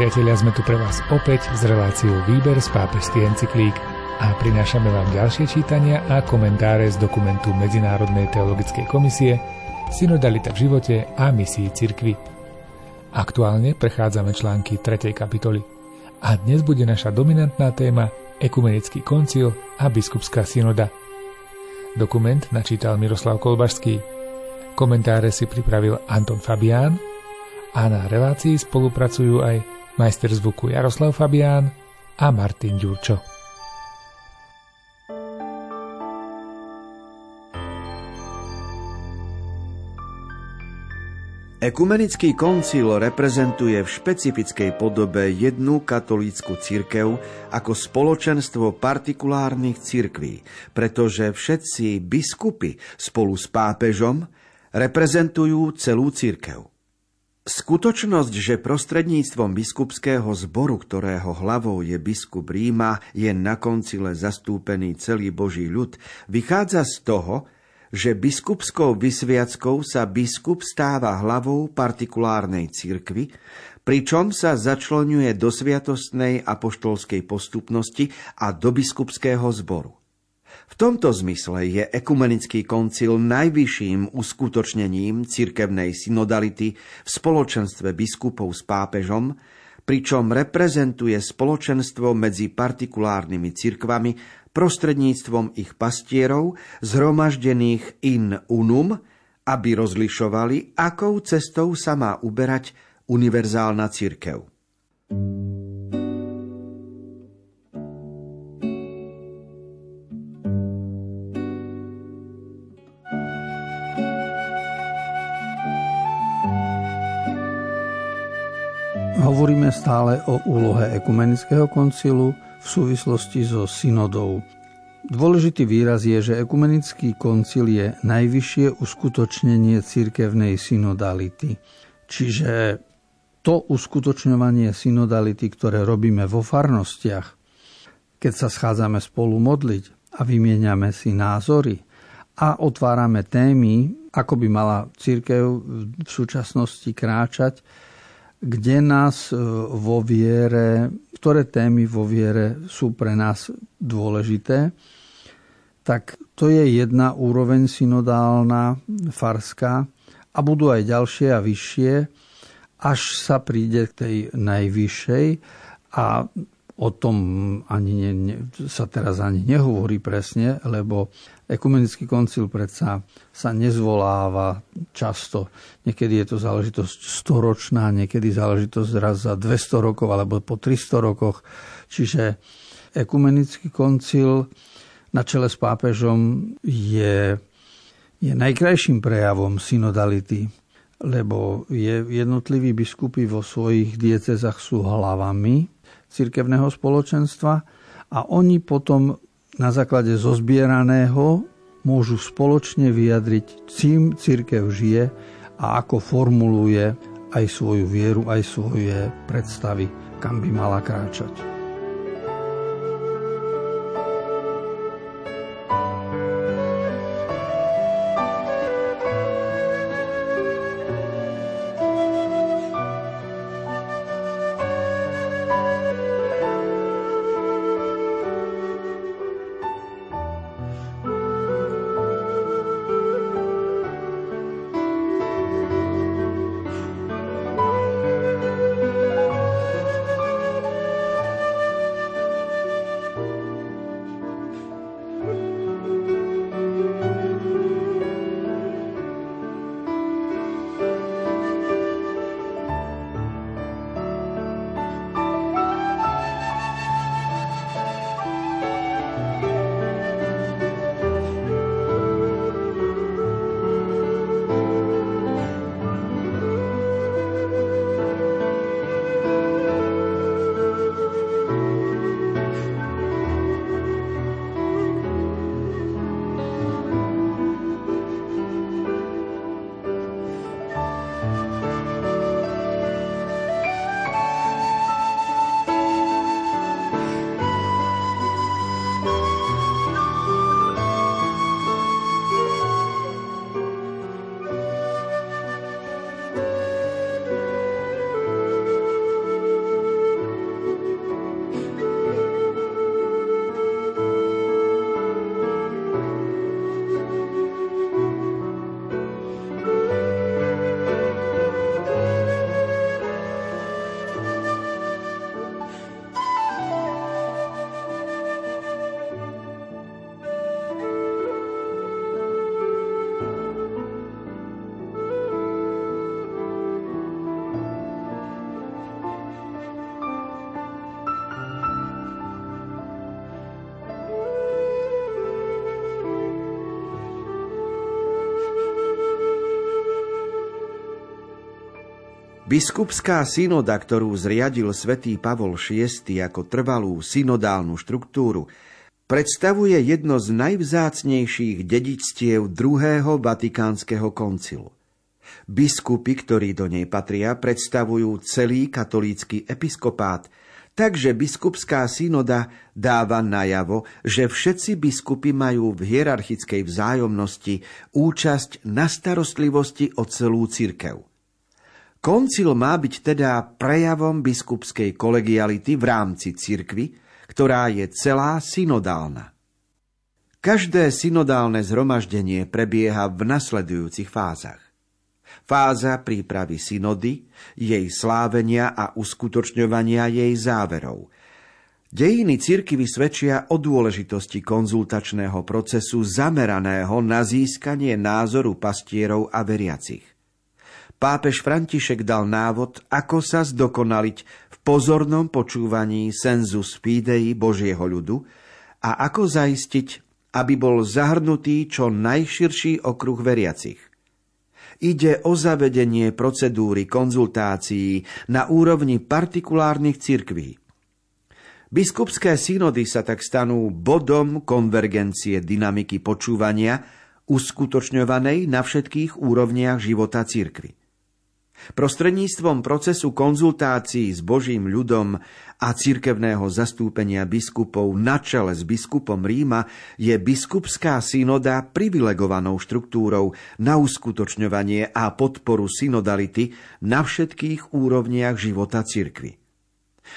priatelia, sme tu pre vás opäť s reláciou Výber z pápežských encyklík a prinášame vám ďalšie čítania a komentáre z dokumentu Medzinárodnej teologickej komisie Synodalita v živote a misii cirkvy. Aktuálne prechádzame články 3. kapitoly a dnes bude naša dominantná téma Ekumenický koncil a biskupská synoda. Dokument načítal Miroslav Kolbašský. Komentáre si pripravil Anton Fabián a na relácii spolupracujú aj majster zvuku Jaroslav Fabián a Martin Ďurčo. Ekumenický koncil reprezentuje v špecifickej podobe jednu katolícku cirkev ako spoločenstvo partikulárnych cirkví, pretože všetci biskupy spolu s pápežom reprezentujú celú cirkev. Skutočnosť, že prostredníctvom biskupského zboru, ktorého hlavou je biskup Ríma, je na koncile zastúpený celý Boží ľud, vychádza z toho, že biskupskou vysviackou sa biskup stáva hlavou partikulárnej cirkvy, pričom sa začlenuje do sviatostnej apoštolskej postupnosti a do biskupského zboru. V tomto zmysle je ekumenický koncil najvyšším uskutočnením cirkevnej synodality v spoločenstve biskupov s pápežom, pričom reprezentuje spoločenstvo medzi partikulárnymi cirkvami prostredníctvom ich pastierov, zhromaždených in unum, aby rozlišovali, akou cestou sa má uberať univerzálna cirkev. Stále o úlohe ekumenického koncilu v súvislosti so synodou. Dôležitý výraz je, že ekumenický koncil je najvyššie uskutočnenie cirkevnej synodality. Čiže to uskutočňovanie synodality, ktoré robíme vo farnostiach, keď sa schádzame spolu modliť a vymieňame si názory a otvárame témy, ako by mala církev v súčasnosti kráčať, kde nás e, vo viere, ktoré témy vo viere sú pre nás dôležité, tak to je jedna úroveň synodálna, farská a budú aj ďalšie a vyššie, až sa príde k tej najvyššej a o tom ani ne, ne, sa teraz ani nehovorí presne, lebo ekumenický koncil predsa sa nezvoláva často. Niekedy je to záležitosť storočná, niekedy záležitosť raz za 200 rokov alebo po 300 rokoch. Čiže ekumenický koncil na čele s pápežom je, je najkrajším prejavom synodality, lebo je, jednotliví biskupy vo svojich diecezach sú hlavami cirkevného spoločenstva a oni potom na základe zozbieraného môžu spoločne vyjadriť, čím církev žije a ako formuluje aj svoju vieru, aj svoje predstavy, kam by mala kráčať. Biskupská synoda, ktorú zriadil svätý Pavol VI ako trvalú synodálnu štruktúru, predstavuje jedno z najvzácnejších dedičstiev druhého vatikánskeho koncilu. Biskupy, ktorí do nej patria, predstavujú celý katolícky episkopát, takže biskupská synoda dáva najavo, že všetci biskupy majú v hierarchickej vzájomnosti účasť na starostlivosti o celú cirkev. Koncil má byť teda prejavom biskupskej kolegiality v rámci cirkvy, ktorá je celá synodálna. Každé synodálne zhromaždenie prebieha v nasledujúcich fázach. Fáza prípravy synody, jej slávenia a uskutočňovania jej záverov. Dejiny cirkvy svedčia o dôležitosti konzultačného procesu zameraného na získanie názoru pastierov a veriacich. Pápež František dal návod, ako sa zdokonaliť pozornom počúvaní senzus fidei Božieho ľudu a ako zaistiť, aby bol zahrnutý čo najširší okruh veriacich. Ide o zavedenie procedúry konzultácií na úrovni partikulárnych cirkví. Biskupské synody sa tak stanú bodom konvergencie dynamiky počúvania, uskutočňovanej na všetkých úrovniach života cirkvy. Prostredníctvom procesu konzultácií s Božím ľudom a cirkevného zastúpenia biskupov na čele s biskupom Ríma je biskupská synoda privilegovanou štruktúrou na uskutočňovanie a podporu synodality na všetkých úrovniach života cirkvy.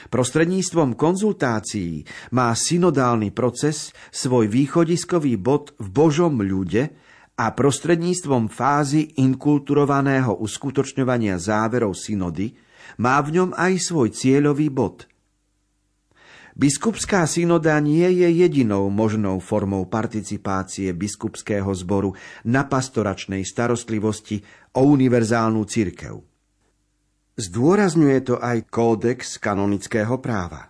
Prostredníctvom konzultácií má synodálny proces svoj východiskový bod v Božom ľude, a prostredníctvom fázy inkulturovaného uskutočňovania záverov synody má v ňom aj svoj cieľový bod. Biskupská synoda nie je jedinou možnou formou participácie biskupského zboru na pastoračnej starostlivosti o univerzálnu cirkev. Zdôrazňuje to aj kódex kanonického práva.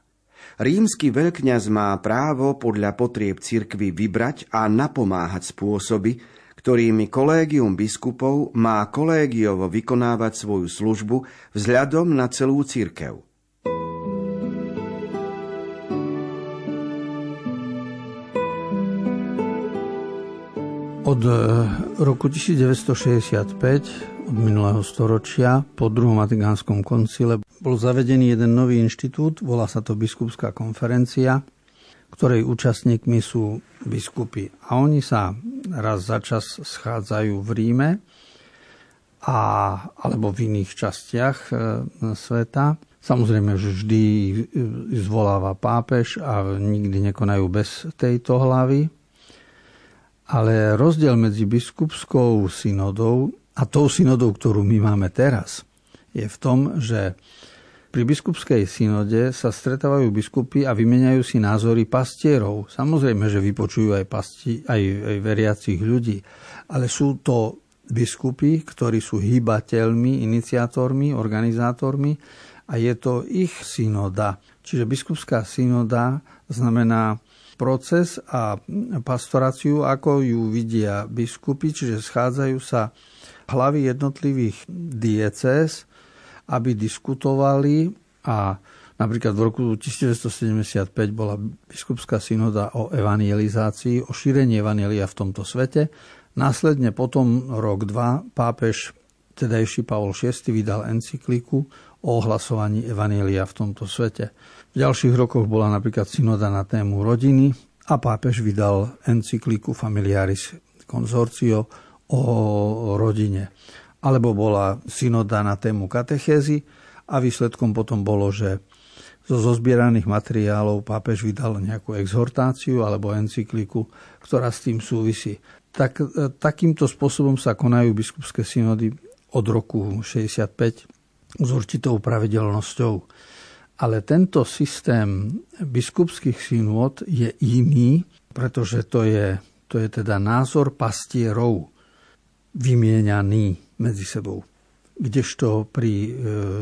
Rímsky veľkňaz má právo podľa potrieb cirkvy vybrať a napomáhať spôsoby, ktorými kolégium biskupov má kolégiovo vykonávať svoju službu vzhľadom na celú církev. Od e, roku 1965, od minulého storočia, po druhom Vatikánskom koncile, bol zavedený jeden nový inštitút, volá sa to Biskupská konferencia, ktorej účastníkmi sú biskupy. A oni sa raz za čas schádzajú v Ríme a, alebo v iných častiach e, sveta. Samozrejme, že vždy zvoláva pápež a nikdy nekonajú bez tejto hlavy. Ale rozdiel medzi biskupskou synodou a tou synodou, ktorú my máme teraz, je v tom, že pri biskupskej synode sa stretávajú biskupy a vymeniajú si názory pastierov. Samozrejme, že vypočujú aj, pasti, aj, aj veriacich ľudí, ale sú to biskupy, ktorí sú hýbateľmi, iniciátormi, organizátormi a je to ich synoda. Čiže biskupská synoda znamená proces a pastoráciu, ako ju vidia biskupy, čiže schádzajú sa hlavy jednotlivých diecéz, aby diskutovali a napríklad v roku 1975 bola biskupská synoda o evangelizácii, o šírení evangelia v tomto svete. Následne potom rok, dva, pápež tedajší Pavol VI vydal encykliku o ohlasovaní evanielia v tomto svete. V ďalších rokoch bola napríklad synoda na tému rodiny a pápež vydal encykliku Familiaris Consortio o rodine alebo bola synoda na tému katechézy a výsledkom potom bolo, že zo zozbieraných materiálov pápež vydal nejakú exhortáciu alebo encykliku, ktorá s tým súvisí. Tak, e, takýmto spôsobom sa konajú biskupské synody od roku 65 s určitou pravidelnosťou. Ale tento systém biskupských synod je iný, pretože to je, to je teda názor pastierov vymieňaný medzi sebou. Kdežto pri e,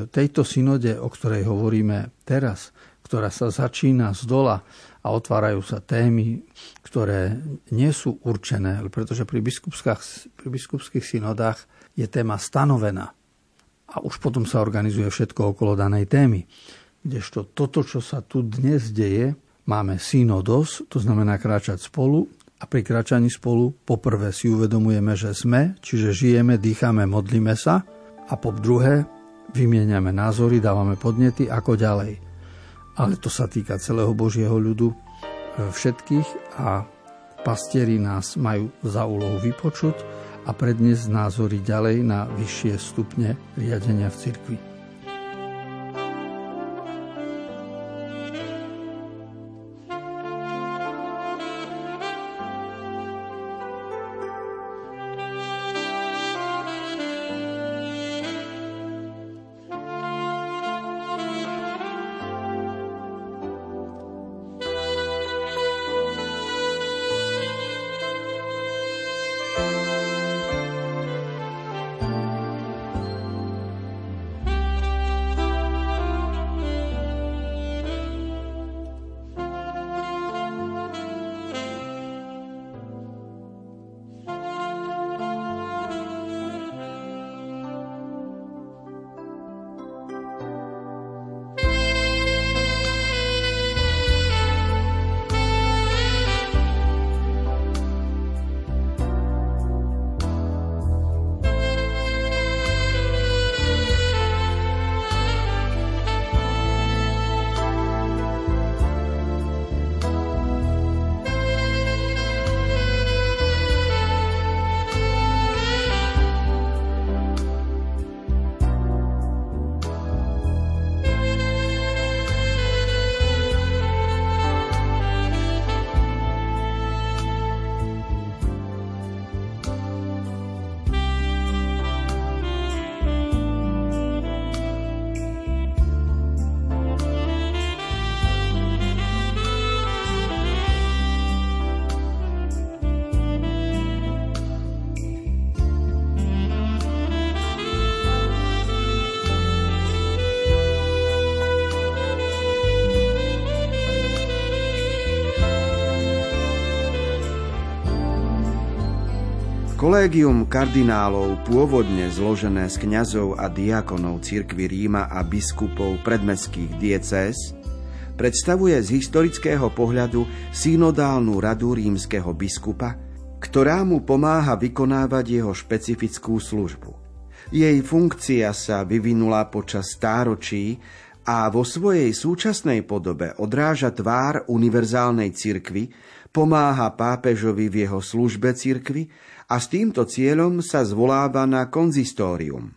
tejto synode, o ktorej hovoríme teraz, ktorá sa začína z dola a otvárajú sa témy, ktoré nie sú určené, pretože pri, pri biskupských synodách je téma stanovená. a už potom sa organizuje všetko okolo danej témy. Kdežto toto, čo sa tu dnes deje, máme synodos, to znamená kráčať spolu a pri kráčaní spolu poprvé si uvedomujeme, že sme, čiže žijeme, dýchame, modlíme sa a po druhé vymieňame názory, dávame podnety, ako ďalej. Ale to sa týka celého Božieho ľudu, e, všetkých a pastieri nás majú za úlohu vypočuť a predniesť názory ďalej na vyššie stupne riadenia v cirkvi. Kolégium kardinálov, pôvodne zložené z kňazov a diakonov cirkvy Ríma a biskupov predmestských diecéz, predstavuje z historického pohľadu synodálnu radu rímskeho biskupa, ktorá mu pomáha vykonávať jeho špecifickú službu. Jej funkcia sa vyvinula počas stáročí a vo svojej súčasnej podobe odráža tvár univerzálnej cirkvy, pomáha pápežovi v jeho službe cirkvy a s týmto cieľom sa zvoláva na konzistórium.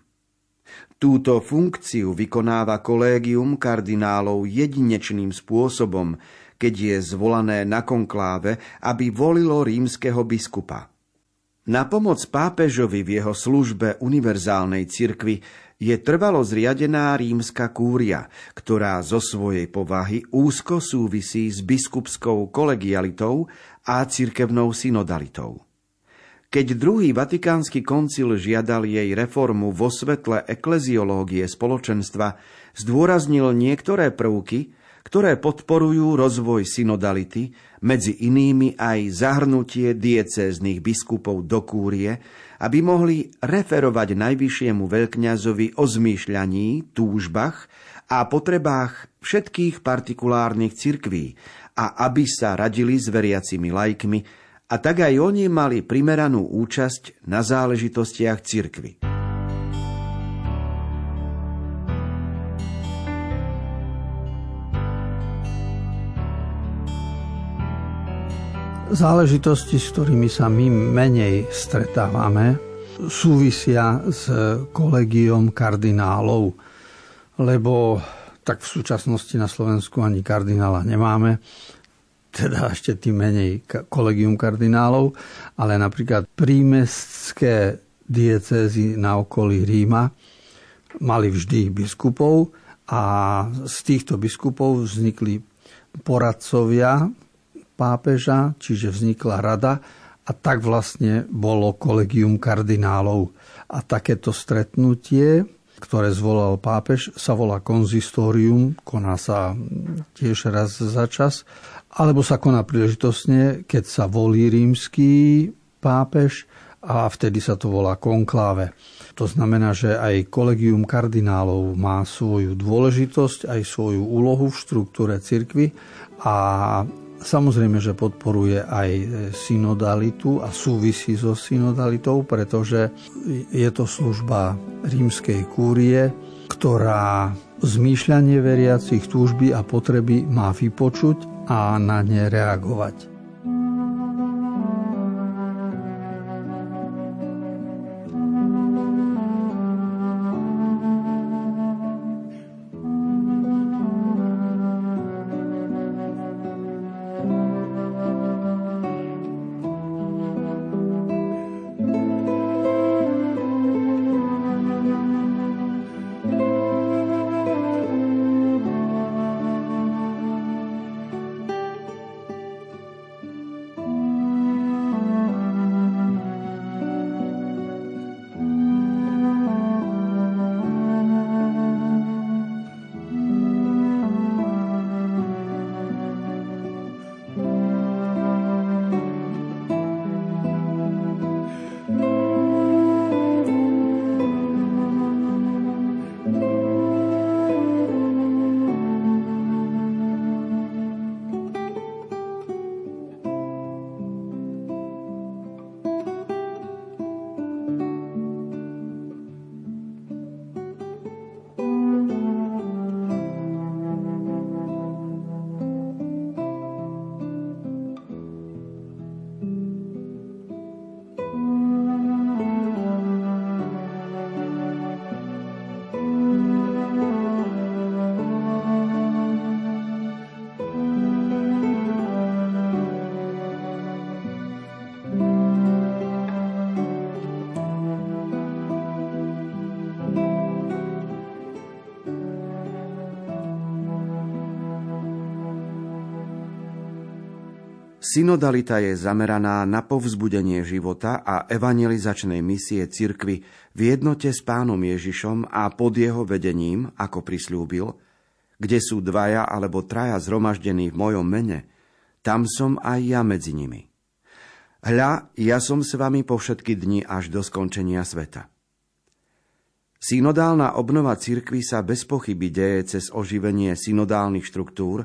Túto funkciu vykonáva kolégium kardinálov jedinečným spôsobom, keď je zvolané na konkláve, aby volilo rímskeho biskupa. Na pomoc pápežovi v jeho službe univerzálnej cirkvi je trvalo zriadená rímska kúria, ktorá zo svojej povahy úzko súvisí s biskupskou kolegialitou a cirkevnou synodalitou. Keď druhý vatikánsky koncil žiadal jej reformu vo svetle ekleziológie spoločenstva, zdôraznil niektoré prvky, ktoré podporujú rozvoj synodality, medzi inými aj zahrnutie diecéznych biskupov do kúrie, aby mohli referovať najvyššiemu veľkňazovi o zmýšľaní, túžbách a potrebách všetkých partikulárnych cirkví a aby sa radili s veriacimi lajkmi, a tak aj oni mali primeranú účasť na záležitostiach cirkvy. Záležitosti, s ktorými sa my menej stretávame, súvisia s kolegiom kardinálov, lebo tak v súčasnosti na Slovensku ani kardinála nemáme teda ešte tým menej kolegium kardinálov, ale napríklad prímestské diecézy na okolí Ríma mali vždy biskupov a z týchto biskupov vznikli poradcovia pápeža, čiže vznikla rada a tak vlastne bolo kolegium kardinálov. A takéto stretnutie, ktoré zvolal pápež, sa volá konzistórium, koná sa tiež raz za čas alebo sa koná príležitosne, keď sa volí rímsky pápež a vtedy sa to volá konkláve. To znamená, že aj kolegium kardinálov má svoju dôležitosť, aj svoju úlohu v štruktúre cirkvy a samozrejme, že podporuje aj synodalitu a súvisí so synodalitou, pretože je to služba rímskej kúrie, ktorá zmýšľanie veriacich túžby a potreby má vypočuť a na ne reagovať. Synodalita je zameraná na povzbudenie života a evangelizačnej misie cirkvy v jednote s pánom Ježišom a pod jeho vedením, ako prislúbil, kde sú dvaja alebo traja zhromaždení v mojom mene, tam som aj ja medzi nimi. Hľa, ja som s vami po všetky dni až do skončenia sveta. Synodálna obnova cirkvy sa bez pochyby deje cez oživenie synodálnych štruktúr,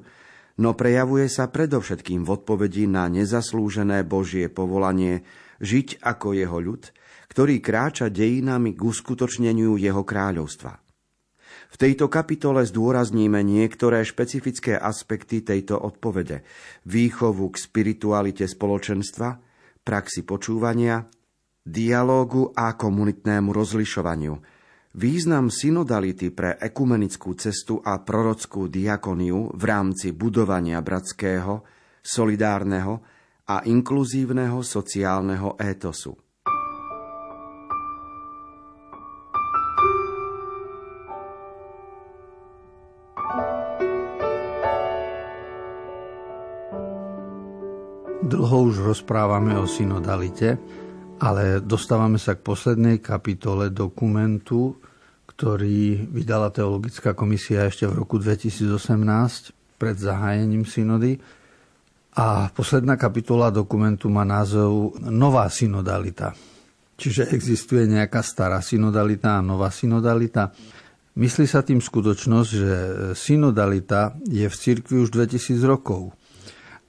no prejavuje sa predovšetkým v odpovedi na nezaslúžené Božie povolanie žiť ako jeho ľud, ktorý kráča dejinami k uskutočneniu jeho kráľovstva. V tejto kapitole zdôrazníme niektoré špecifické aspekty tejto odpovede. Výchovu k spiritualite spoločenstva, praxi počúvania, dialógu a komunitnému rozlišovaniu – Význam synodality pre ekumenickú cestu a prorockú diakoniu v rámci budovania bratského, solidárneho a inkluzívneho sociálneho étosu. Dlho už rozprávame o synodalite, ale dostávame sa k poslednej kapitole dokumentu, ktorý vydala Teologická komisia ešte v roku 2018 pred zahájením synody. A posledná kapitola dokumentu má názov Nová synodalita. Čiže existuje nejaká stará synodalita a nová synodalita. Myslí sa tým skutočnosť, že synodalita je v cirkvi už 2000 rokov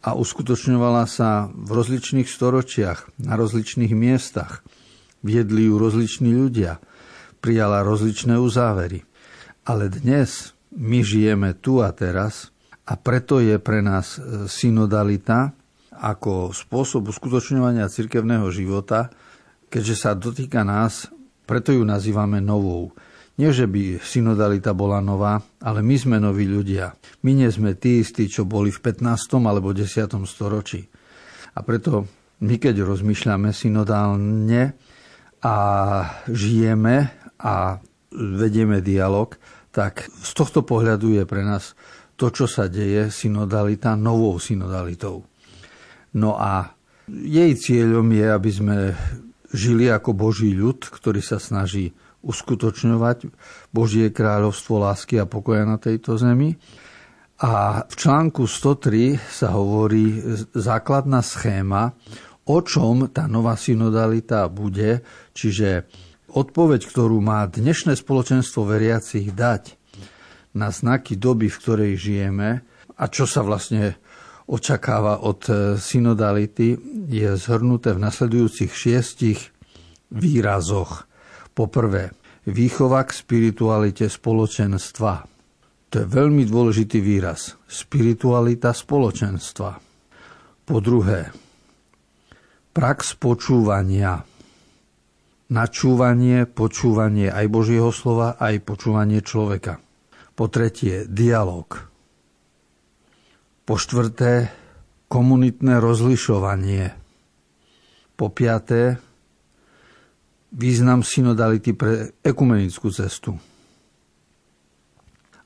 a uskutočňovala sa v rozličných storočiach, na rozličných miestach. Viedli ju rozliční ľudia, prijala rozličné uzávery. Ale dnes my žijeme tu a teraz a preto je pre nás e, synodalita ako spôsob uskutočňovania cirkevného života, keďže sa dotýka nás, preto ju nazývame novou. Nie, že by synodalita bola nová, ale my sme noví ľudia. My nie sme tí istí, čo boli v 15. alebo 10. storočí. A preto my, keď rozmýšľame synodálne a žijeme a vedieme dialog, tak z tohto pohľadu je pre nás to, čo sa deje, synodalita, novou synodalitou. No a jej cieľom je, aby sme žili ako Boží ľud, ktorý sa snaží uskutočňovať Božie kráľovstvo lásky a pokoja na tejto zemi. A v článku 103 sa hovorí základná schéma o čom tá nová synodalita bude, čiže odpoveď, ktorú má dnešné spoločenstvo veriacich dať na znaky doby, v ktorej žijeme a čo sa vlastne očakáva od e, synodality, je zhrnuté v nasledujúcich šiestich výrazoch. Poprvé, výchova k spiritualite spoločenstva. To je veľmi dôležitý výraz. Spiritualita spoločenstva. Po druhé, prax počúvania. Načúvanie, počúvanie aj Božieho slova, aj počúvanie človeka. Po tretie, dialog. Po štvrté, komunitné rozlišovanie. Po piaté, význam synodality pre ekumenickú cestu.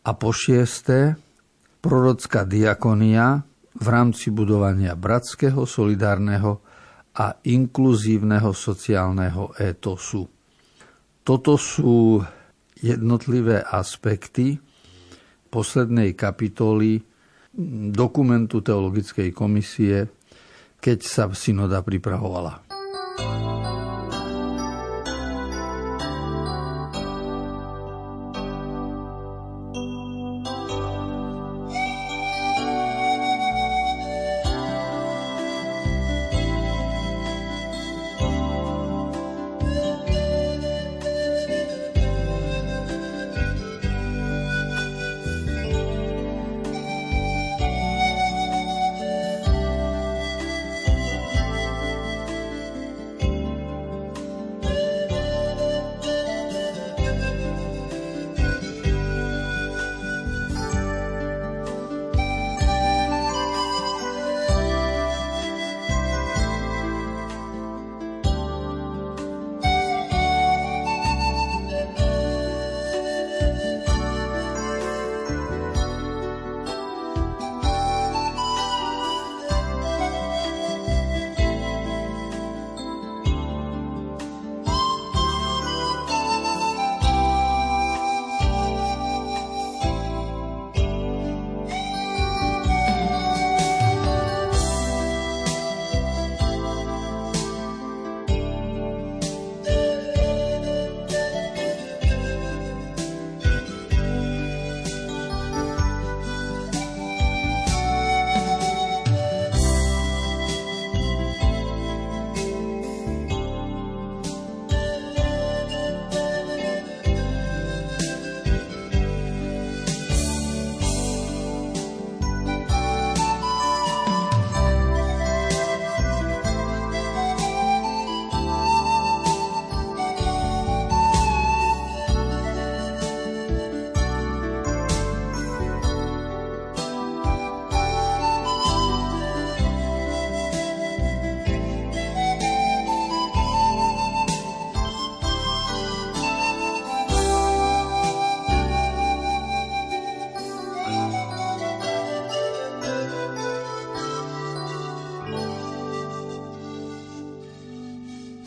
A po šiesté, prorocká diakonia v rámci budovania bratského, solidárneho a inkluzívneho sociálneho étosu. Toto sú jednotlivé aspekty poslednej kapitoly dokumentu Teologickej komisie, keď sa synoda pripravovala.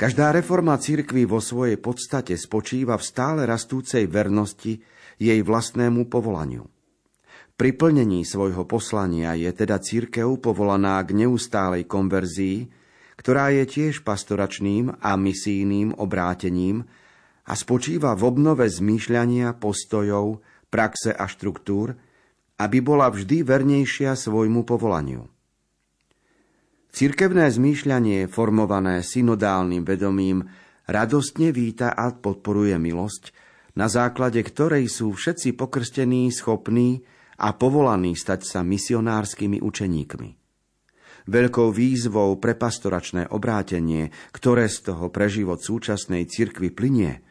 Každá reforma cirkvy vo svojej podstate spočíva v stále rastúcej vernosti jej vlastnému povolaniu. Pri plnení svojho poslania je teda církev povolaná k neustálej konverzii, ktorá je tiež pastoračným a misijným obrátením a spočíva v obnove zmýšľania, postojov, praxe a štruktúr, aby bola vždy vernejšia svojmu povolaniu. Cirkevné zmýšľanie, formované synodálnym vedomím, radostne víta a podporuje milosť, na základe ktorej sú všetci pokrstení schopní a povolaní stať sa misionárskymi učeníkmi. Veľkou výzvou pre pastoračné obrátenie, ktoré z toho pre život súčasnej cirkvy plinie,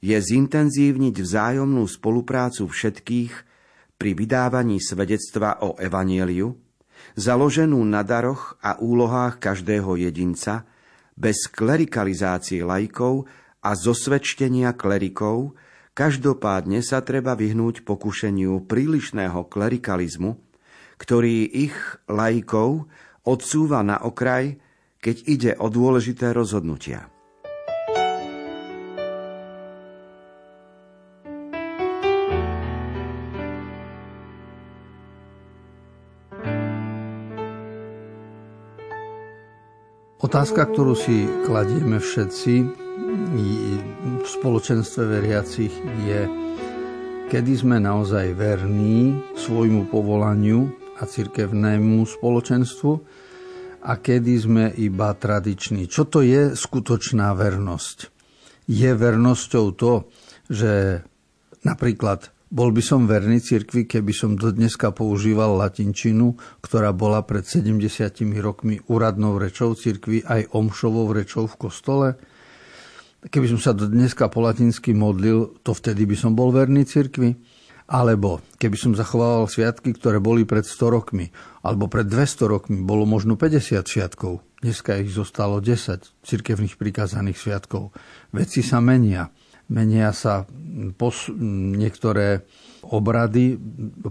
je zintenzívniť vzájomnú spoluprácu všetkých pri vydávaní svedectva o evanieliu, založenú na daroch a úlohách každého jedinca, bez klerikalizácie laikov a zosvedčenia klerikov, každopádne sa treba vyhnúť pokušeniu prílišného klerikalizmu, ktorý ich laikov odsúva na okraj, keď ide o dôležité rozhodnutia. Otázka, ktorú si kladieme všetci v spoločenstve veriacich je, kedy sme naozaj verní svojmu povolaniu a cirkevnému spoločenstvu a kedy sme iba tradiční. Čo to je skutočná vernosť? Je vernosťou to, že napríklad bol by som verný cirkvi, keby som do dneska používal latinčinu, ktorá bola pred 70 rokmi úradnou rečou cirkvi aj omšovou rečou v kostole. Keby som sa do dneska po latinsky modlil, to vtedy by som bol verný cirkvi. Alebo keby som zachovával sviatky, ktoré boli pred 100 rokmi, alebo pred 200 rokmi, bolo možno 50 sviatkov. Dneska ich zostalo 10 cirkevných prikázaných sviatkov. Veci sa menia menia sa pos- niektoré obrady,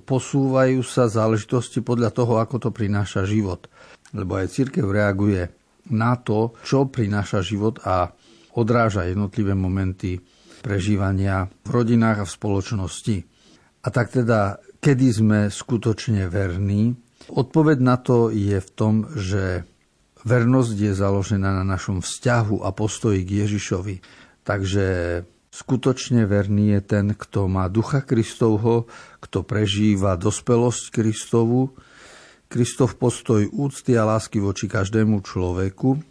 posúvajú sa záležitosti podľa toho, ako to prináša život. Lebo aj církev reaguje na to, čo prináša život a odráža jednotlivé momenty prežívania v rodinách a v spoločnosti. A tak teda, kedy sme skutočne verní? Odpoveď na to je v tom, že vernosť je založená na našom vzťahu a postoji k Ježišovi. Takže Skutočne verný je ten, kto má ducha Kristovho, kto prežíva dospelosť Kristovu, Kristov postoj úcty a lásky voči každému človeku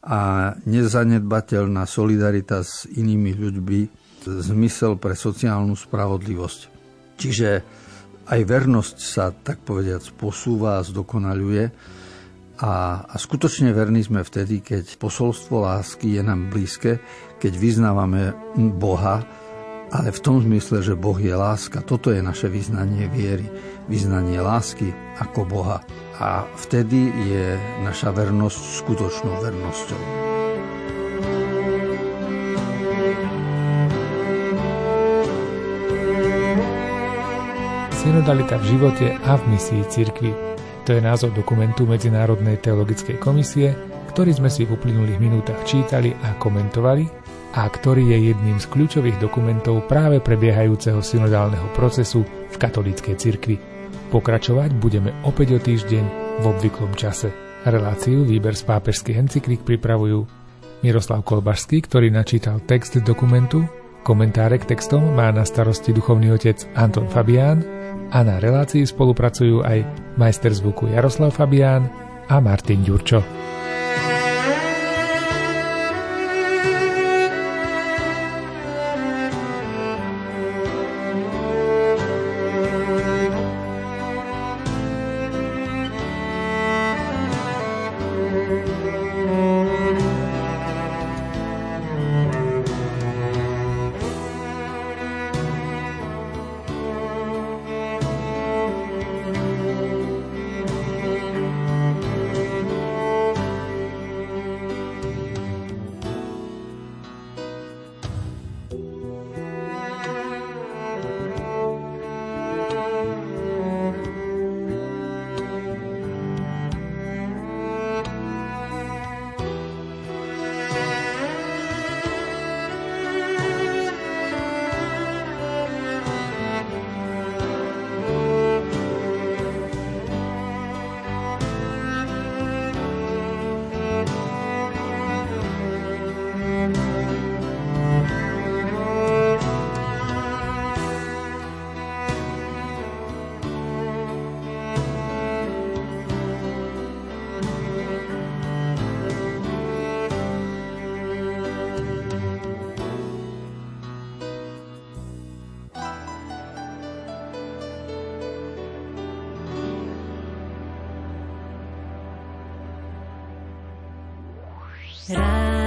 a nezanedbateľná solidarita s inými ľuďmi, zmysel pre sociálnu spravodlivosť. Čiže aj vernosť sa, tak povediac, posúva a zdokonaľuje a, skutočne verní sme vtedy, keď posolstvo lásky je nám blízke, keď vyznávame Boha, ale v tom zmysle, že Boh je láska. Toto je naše vyznanie viery, vyznanie lásky ako Boha. A vtedy je naša vernosť skutočnou vernosťou. Synodalita v živote a v misii cirkvi. To je názov dokumentu Medzinárodnej teologickej komisie, ktorý sme si v uplynulých minútach čítali a komentovali a ktorý je jedným z kľúčových dokumentov práve prebiehajúceho synodálneho procesu v katolíckej cirkvi. Pokračovať budeme opäť o týždeň v obvyklom čase. Reláciu Výber z pápežských encyklík pripravujú Miroslav Kolbašský, ktorý načítal text dokumentu, komentáre k textom má na starosti duchovný otec Anton Fabián a na relácii spolupracujú aj majster zvuku Jaroslav Fabián a Martin Ďurčo. Ra